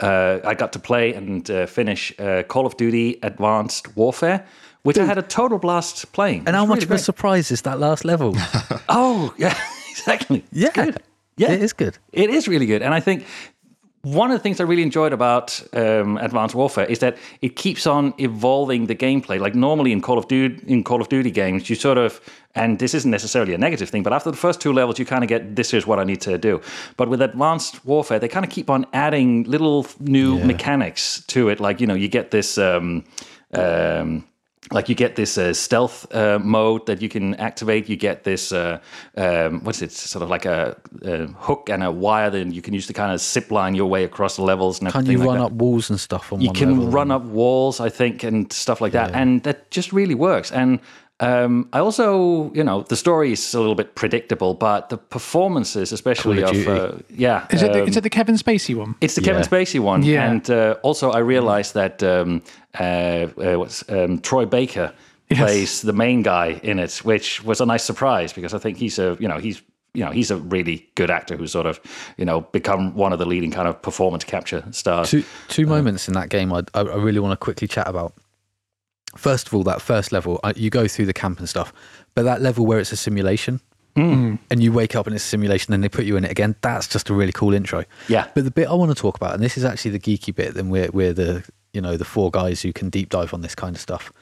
Uh, I got to play and uh, finish uh, Call of Duty Advanced Warfare, which I had a total blast playing. And how much of a surprise is that last level? Oh, yeah, exactly. yeah, good. Yeah. it is good. It is really good, and I think one of the things I really enjoyed about um, Advanced Warfare is that it keeps on evolving the gameplay. Like normally in Call of Duty, in Call of Duty games, you sort of, and this isn't necessarily a negative thing, but after the first two levels, you kind of get this is what I need to do. But with Advanced Warfare, they kind of keep on adding little new mechanics to it. Like you know, you get this. Um, um, like you get this uh, stealth uh, mode that you can activate. You get this uh, um, what's it? Sort of like a, a hook and a wire that you can use to kind of zip line your way across the levels and Can you like run that. up walls and stuff on You one can level? run up walls, I think, and stuff like that, and that just really works. And um, I also, you know, the story is a little bit predictable, but the performances, especially Call of, of uh, yeah, Is it the, um, is it the Kevin Spacey one? it's the Kevin Spacey one, Yeah. and uh, also I realized that um, uh, uh, what's um, Troy Baker plays the main guy in it, which was a nice surprise because I think he's a you know he's you know he's a really good actor who's sort of you know become one of the leading kind of performance capture stars. Two two moments in that game I, I I really want to quickly chat about. First of all, that first level, you go through the camp and stuff, but that level where it's a simulation and you wake up and it's a simulation and they put you in it again, that's just a really cool intro. Yeah. But the bit I want to talk about, and this is actually the geeky bit, then we're, we're the, you know, the four guys who can deep dive on this kind of stuff.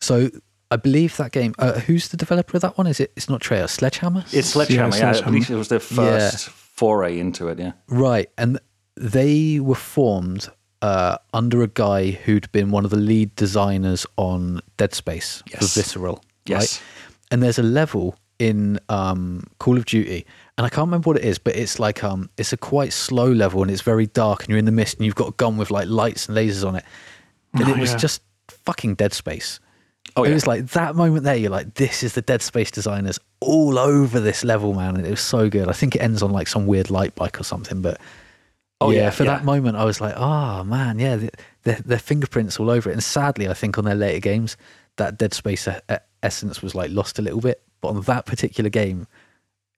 So I believe that game, uh, who's the developer of that one? Is it, it's not Treyarch, Sledgehammer? It's Sledgehammer, Yeah, yeah. I Sledgehammer. believe it was their first foray into it, yeah. Right, and they were formed uh, under a guy who'd been one of the lead designers on Dead Space Yes. for Visceral. Yes. Right? And there's a level in um, Call of Duty, and I can't remember what it is, but it's like um, it's a quite slow level, and it's very dark, and you're in the mist, and you've got a gun with like lights and lasers on it, and Oh, it was yeah. just fucking Dead Space. Oh, yeah. it was like that moment there. You're like, this is the Dead Space designers all over this level, man, and it was so good. I think it ends on like some weird light bike or something, but Oh, yeah, yeah, for yeah. that moment, I was like, oh man, yeah, th- their, their fingerprints all over it. And sadly, I think on their later games, that Dead Space essence was like lost a little bit. But on that particular game,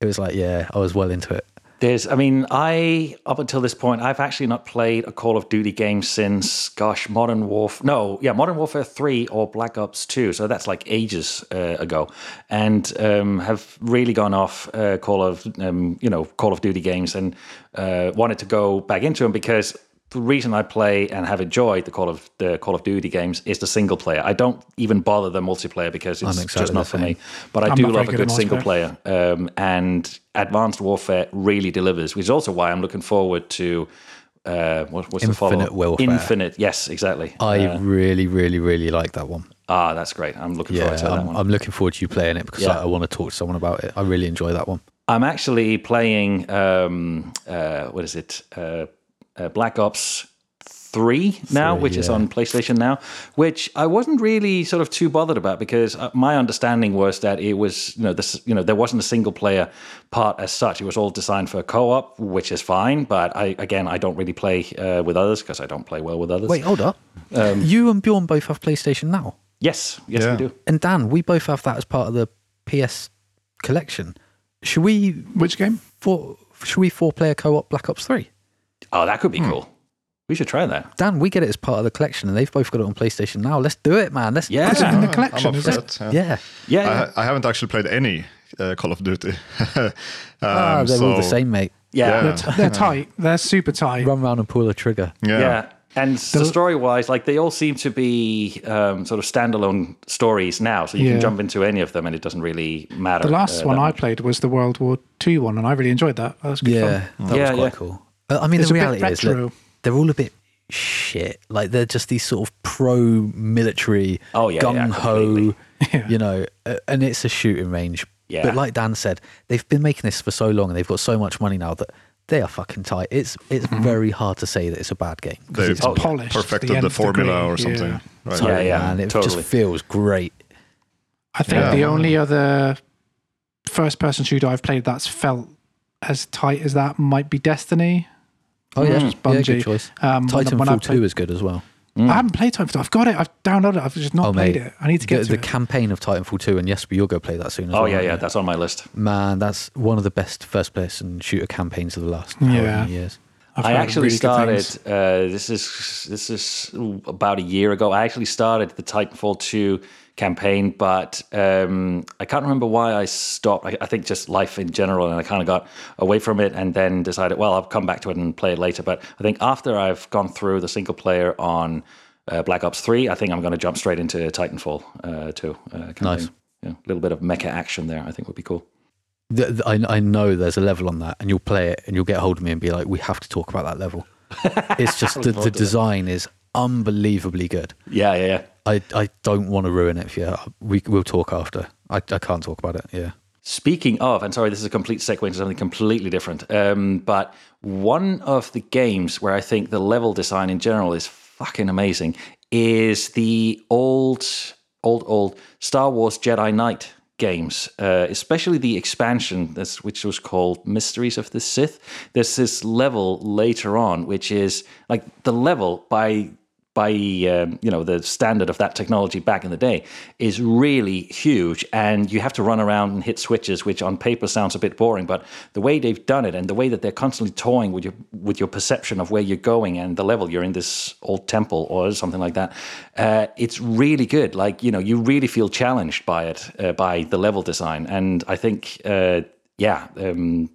it was like, yeah, I was well into it. There's, I mean, I up until this point, I've actually not played a Call of Duty game since, gosh, Modern Warfare. No, yeah, Modern Warfare Three or Black Ops Two. So that's like ages uh, ago, and um, have really gone off uh, Call of, um, you know, Call of Duty games, and uh, wanted to go back into them because the reason I play and have enjoyed the Call of the Call of Duty games is the single player. I don't even bother the multiplayer because it's exactly just not for me. But I I'm do love a good single player, um, and Advanced Warfare really delivers, which is also why I'm looking forward to uh, what, what's the follow? Infinite Warfare. Infinite, yes, exactly. I Uh, really, really, really like that one. ah, that's great. I'm looking Yeah, forward to that I'm, one. I'm looking forward to you playing it because Yeah. I, I want to talk to someone about it. I really enjoy that one. I'm actually playing um, uh, what is it? Uh, Black Ops three now, Three, which is on PlayStation now, which I wasn't really sort of too bothered about because uh, my understanding was that it was you know this you know there wasn't a single player part as such. It was all designed for co-op, which is fine. But I again I don't really play uh, with others because I don't play well with others. Wait, hold up. Um, you and Bjorn both have PlayStation now. yes, yes Yeah. we do. And Dan, we both have that as part of the PS collection. Should we Which game? four, should we four player co op Black Ops 3? Oh, that could be Hmm. cool. We should try that. Dan, we get it as part of the collection, and they've both got it on PlayStation now. Let's do it, man. Let's Yeah. Is it in the I'm collection? up Is for it? it, yeah. yeah. Yeah, yeah. I, I haven't actually played any uh, Call of Duty. um, ah, they're all the so- same, mate. yeah. Yeah. They're, t- they're tight. They're super tight. Run round and pull a trigger. Yeah. Yeah. And the story wise, like they all seem to be um, sort of standalone stories now. So you Yeah. can jump into any of them and it doesn't really matter. The last uh, one that I much. played was the World War II one, and I really enjoyed that. That was good Yeah, fun. that Yeah, was quite yeah. cool. I mean, It's the reality is that they're all a bit shit. Like they're just these sort of pro-military, Oh, yeah, yeah, gung ho. Yeah. you know, uh, and it's a shooting range. Yeah. But like Dan said, they've been making this for so long, and they've got so much money now that they are fucking tight. It's it's Mm-hmm. very hard to say that it's a bad game. 'cause They've it's yeah. Polished. perfected the the, formula degree, or something. yeah. Right. tight, yeah, man. It totally. just feels great. I think Yeah. the only other first person shooter I've played that's felt as tight as that might be Destiny. Oh yeah, Just yeah, Bungie. good choice. Um, Titanfall when I Two played- is good as well. I haven't played Titanfall. I've got it. I've downloaded it. I've just not oh played mate, it. I need to get the, to the it. campaign of Titanfall Two, and yes, but you'll go play that soon as Oh, well. yeah, yeah. That's on my list. Man, that's one of the best first person shooter campaigns of the last Yeah. many years. I've I actually really started. Uh, this is this is about a year ago. I actually started the Titanfall two campaign, but um, I can't remember why I stopped. I, I think just life in general, and I kind of got away from it, and then decided, well, I'll come back to it and play it later. But I think after I've gone through the single player on uh, Black Ops three, I think I'm going to jump straight into Titanfall uh, two. Uh. Nice. Yeah, a little bit of mecha action there. I think would be cool. The, the- I, I know there's a level on that, and you'll play it, and you'll get hold of me and be like, "We have to talk about that level." It's just the, the design is unbelievably good. Yeah, yeah, yeah. I, I don't want to ruin it for you. We we'll talk after. I, I can't talk about it. Yeah. Speaking of, and sorry, this is a complete segue into something completely different. Um, but one of the games where I think the level design in general is fucking amazing is the old, old, old Star Wars Jedi Knight games, uh, especially the expansion, which was called Mysteries of the Sith. There's this level later on, which is like the level by by um, you know the standard of that technology back in the day is really huge. And you have to run around and hit switches which on paper sounds a bit boring but the way they've done it and the way that they're constantly toying with your with your perception of where you're going and the level you're in this old temple or something like that uh, it's really good. Like you know you really feel challenged by it uh, by the level design. And i think uh, yeah um,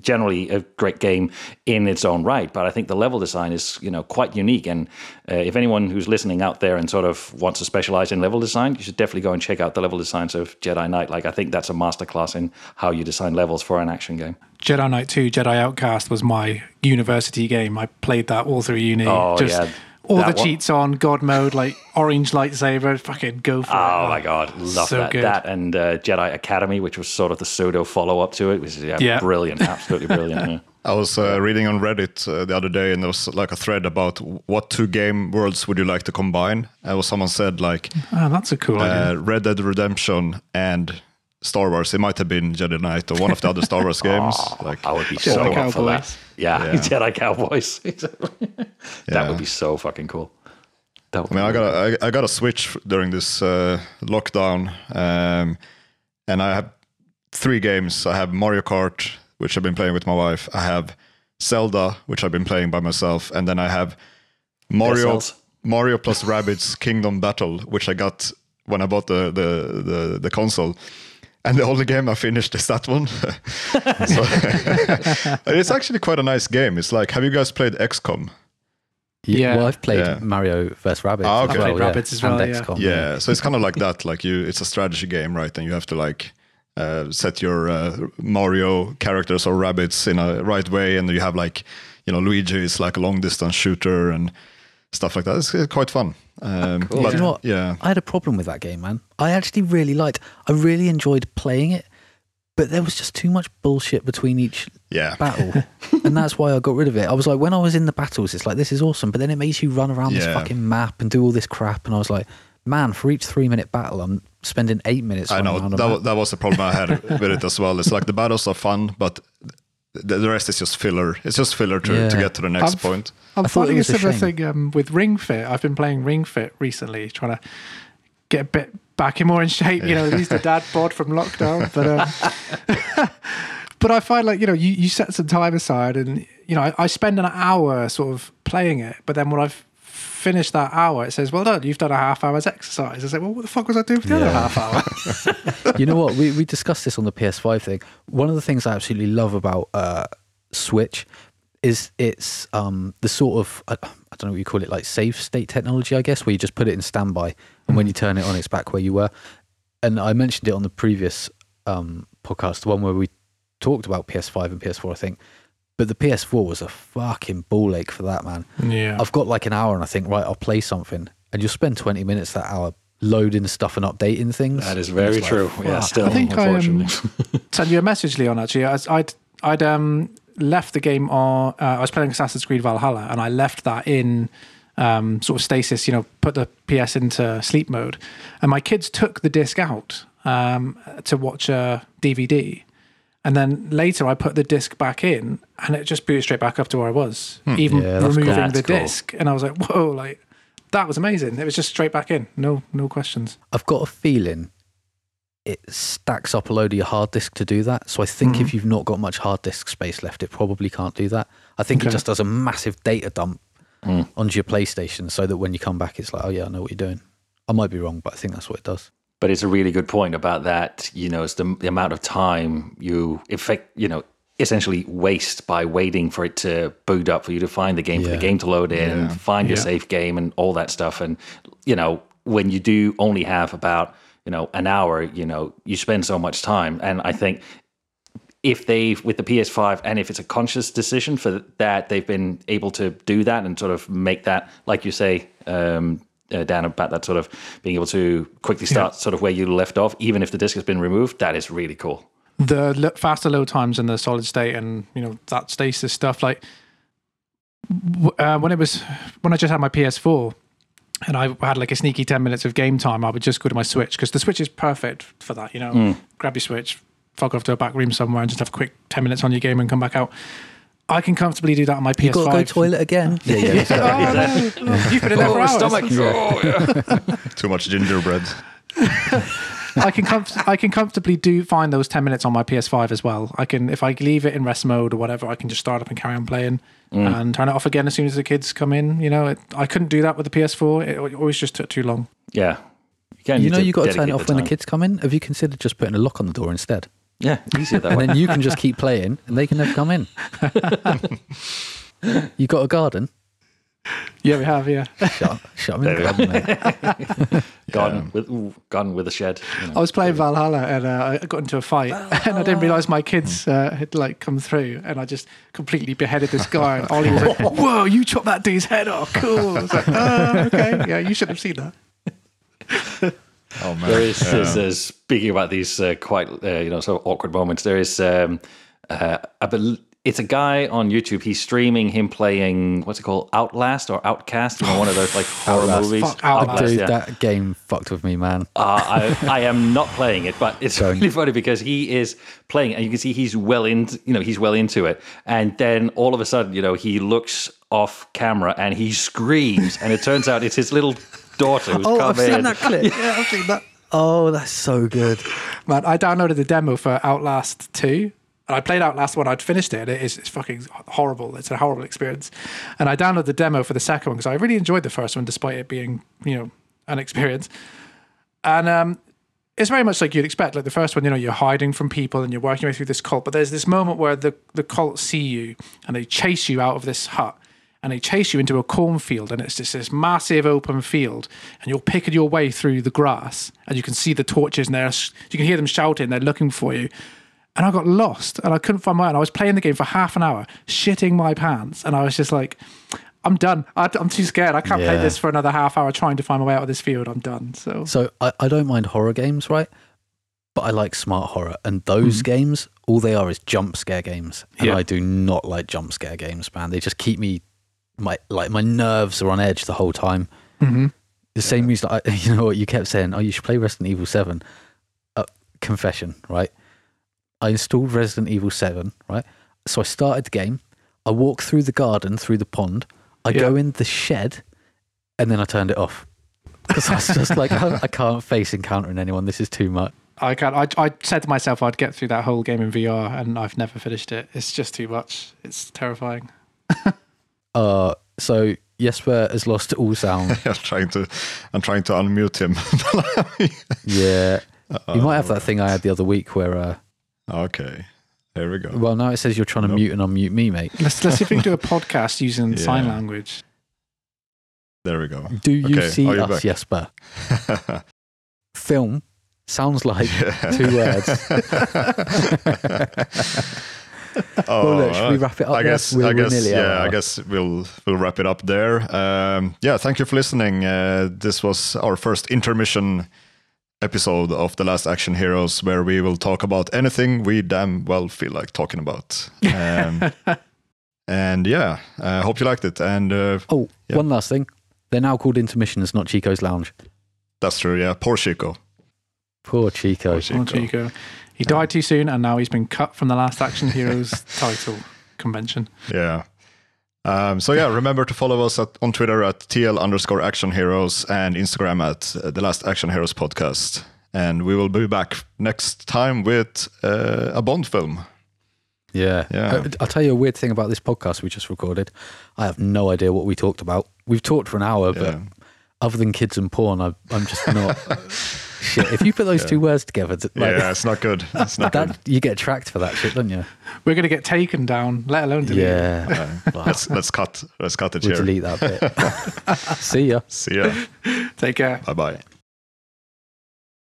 generally a great game in its own right. But I think the level design is you know quite unique. And uh, if anyone who's listening out there and sort of wants to specialize in level design, you should definitely go and check out the level designs of Jedi Knight. Like I think that's a masterclass in how you design levels for an action game. Jedi Knight 2, Jedi Outcast was my university game. I played that all through uni. Oh Just yeah. All the one- cheats on God mode, like orange lightsaber. Fucking go for it. Oh my god, love So that! good. That and uh, Jedi Academy, which was sort of the pseudo follow up to it, was yeah, Yeah. brilliant, absolutely brilliant. yeah. I was uh, reading on Reddit uh, the other day, and there was like a thread about what two game worlds would you like to combine. And was someone said like Oh, that's a cool idea. uh, Red Dead Redemption and Star Wars. It might have been Jedi Knight or one of the other Star Wars games. Like I would be Jedi so up for that. Yeah, Yeah. Jedi Cowboys. that Yeah. would be so fucking cool. That would I mean, I got a, I, I got a Switch during this uh, lockdown, um, and I have three games. I have Mario Kart, which I've been playing with my wife. I have Zelda, which I've been playing by myself, and then I have Mario Mario plus Rabbids Kingdom Battle, which I got when I bought the the the, the console. And the only game I finished is that one. so, it's actually quite a nice game. It's like, have you guys played XCOM? Yeah. Well, I've played Yeah. Mario vs. Rabbids. Ah, as okay. well, I've played yeah. As well, And yeah. XCOM. yeah so it's kind of like that like you it's a strategy game right and you have to like uh, set your uh, mario characters or Rabbids in a right way and you have like you know luigi is like a long distance shooter and stuff like that it's uh, quite fun um, cool. but You know what? yeah I had a problem with that game, man. I actually really liked. I really enjoyed playing it, but there was just too much bullshit between each yeah battle, and that's why I got rid of it. I was like, when I was in the battles, it's like this is awesome, but then it makes you run around this fucking map and do all this crap, and I was like, man, for each three minute battle, I'm spending eight minutes. i know that, that was the problem i had with it as well it's like the battles are fun but the, the rest is just filler it's just filler to, to get to the next I've- point I'm I thought it finding a similar thing um, with Ring Fit. I've been playing Ring Fit recently, trying to get a bit back in more in shape. You know, use the dad bod from lockdown. But um, but I find like you know, you, you set some time aside, and you know, I, I spend an hour sort of playing it. But then when I've finished that hour, it says, "Well done, you've done a half hour's exercise." I say, "Well, what the fuck was I doing for the other half hour?" you know what? We we discussed this on the PS5 thing. One of the things I absolutely love about uh, Switch is it's um, the sort of I, I don't know what you call it, like save state technology, I guess, where you just put it in standby, and when you turn it on, it's back where you were. And I mentioned it on the previous um, podcast, the one where we talked about PS5 and PS4, I think. But the PS4 was a fucking ball ache for that, man. yeah, I've got like an hour, and I think, right, I'll play something, and you'll spend twenty minutes that hour loading stuff and updating things. That is very like, true. yeah, still, I think I, um, unfortunately. sent you a message, Leon. Actually, I, I'd I'd um left the game on. Uh, I was playing Assassin's Creed Valhalla, and I left that in um sort of stasis. You know, put the PS into sleep mode, and my kids took the disc out um to watch a DVD. And then later, I put the disc back in, and it just booted straight back up to where I was, even Yeah, that's cool. removing That's the cool. disc. And I was like, "Whoa!" Like that was amazing. It was just straight back in, no no questions. I've got a feeling it stacks up a load of your hard disk to do that. So I think Mm-hmm. if you've not got much hard disk space left, it probably can't do that. I think it just does a massive data dump onto your PlayStation so that when you come back, it's like, oh yeah, I know what you're doing. I might be wrong, but I think that's what it does. But it's a really good point about that. You know, it's the, the amount of time you effect, you know, essentially waste by waiting for it to boot up for you to find the game, for the game to load in, find your Yeah. safe game, and all that stuff. And you know, when you do only have about you know an hour, you know, you spend so much time. And I think if they with the PS5 and if it's a conscious decision for that they've been able to do that and sort of make that like you say um uh, Dan, about that sort of being able to quickly start sort of where you left off, even if the disc has been removed. That is really cool. the lo- faster load times and the solid state and you know that stasis stuff like w- uh, when it was when i just had my ps4 and i had like a sneaky 10 minutes of game time i would just go to my switch because the switch is perfect for that you know grab your switch fuck off to a back room somewhere and just have a quick 10 minutes on your game and come back out i can comfortably do that on my ps5 You got to go toilet again. Yeah, yeah. Oh, no. You've been in there for oh, hours. Oh, too much gingerbread. I can comf- I can comfortably do find those ten minutes on my PS5 as well. I can if I leave it in rest mode or whatever, I can just start up and carry on playing mm. and turn it off again as soon as the kids come in. You know, it, I couldn't do that with the PS4. It always just took too long. Yeah. can You know you got to turn it dedicate off when the kids come in. Have you considered just putting a lock on the door instead? Yeah, easier that And way. then you can just keep playing, and they can never come in. you got a garden? Yeah, we have. Yeah, Shut, shut 'em in the There garden, mate. Garden with ooh, garden with a shed. you know. I was playing Valhalla and uh, I got into a fight and I didn't realize my kids uh, had like come through and I just completely beheaded this guy. And Ollie was like, "Whoa, you chopped that dude's head off! Cool." I was like, "Oh, okay, yeah, you should have seen that." Oh man. There is, there's, uh, speaking about these uh, quite uh, you know sort of awkward moments. There is um, uh, I bel it's a guy on YouTube. He's streaming him playing what's it called, Outlast or Outcast? You know, one of those like horror Outlast. movies. Fuck Outlast. Dude, yeah. that game fucked with me, man. Uh, I, I am not playing it, but it's Don't. really funny because he is playing, it and you can see he's well into, you know, he's well into it. And then all of a sudden, you know, he looks off camera and he screams, and it turns out it's his little daughter who's Oh, come I've seen that clip. Yeah, I've seen that. Oh, that's so good. Man, I downloaded the demo for Outlast 2. And I played Outlast one. I'd finished it. And it is it's fucking horrible. It's a horrible experience. And I downloaded the demo for the second one because I really enjoyed the first one, despite it being, you know, an experience. And um, it's very much like you'd expect. Like the first one, you know, you're hiding from people and you're working your way through this cult. But there's this moment where the, the cult see you and they chase you out of this hut and they chase you into a cornfield and it's just this massive open field and you're picking your way through the grass and you can see the torches and they're, you can hear them shouting, they're looking for you. And I got lost and I couldn't find my way. And I was playing the game for half an hour, shitting my pants. And I was just like, I'm done. I, I'm too scared. I can't play this for another half hour trying to find my way out of this field. I'm done. So So I, I don't mind horror games, right? But I like smart horror. And those mm-hmm. games, all they are is jump scare games. And Yeah. I do not like jump scare games, man. They just keep me my like my nerves are on edge the whole time. Mhm. The same reason I, you know what you kept saying, oh you should play Resident Evil 7. Uh, confession, right? I installed Resident Evil 7, right? So I started the game. I walk through the garden, through the pond. I Yeah. go in the shed, and then I turned it off because I was just like, I, I can't face encountering anyone. This is too much. I can't. I, I said to myself I'd get through that whole game in VR, and I've never finished it. It's just too much. It's terrifying. Uh, so Jesper has lost all sound. I'm trying to, I'm trying to unmute him. Yeah, you might have that thing I had the other week where, uh, okay, there we go. well, now it says you're trying to Nope. mute and unmute me, mate. Let's let's see if we can do a podcast using sign language. There we go. Do you Okay, see are you us, back? Jesper? Film sounds like two words. Oh, Well, look, should we uh, wrap it up I guess, We're- I we're guess, nearly at yeah, our- I guess we'll we'll wrap it up there. Um, yeah, thank you for listening. Uh, this was our first intermission episode of the Last Action Heroes, where we will talk about anything we damn well feel like talking about. Um, and yeah, I hope you liked it. And uh, Oh, Yeah. one last thing. They're now called Intermissions, not Chico's Lounge. that's true. Yeah, poor Chico. Poor Chico. Poor Chico. Oh, Chico. He died too soon, and now he's been cut from the Last Action Heroes title convention. Yeah. Um, so yeah, remember to follow us at, on Twitter at TL underscore Action Heroes and Instagram at uh, the Last Action Heroes podcast. And we will be back next time with uh, a Bond film. Yeah. Yeah. Uh, I'll tell you a weird thing about this podcast we just recorded. I have no idea what we talked about. We've talked for an hour, but Yeah. other than kids and porn, I, I'm just not. shit. If you put those two words together, th- like, yeah, it's not good. It's not good. that, you get tracked for that shit, don't you? We're going to get taken down, let alone deleted. Yeah. Well, Let's let's cut let's cut it we'll delete that bit. See ya. See ya. Take care. Bye bye.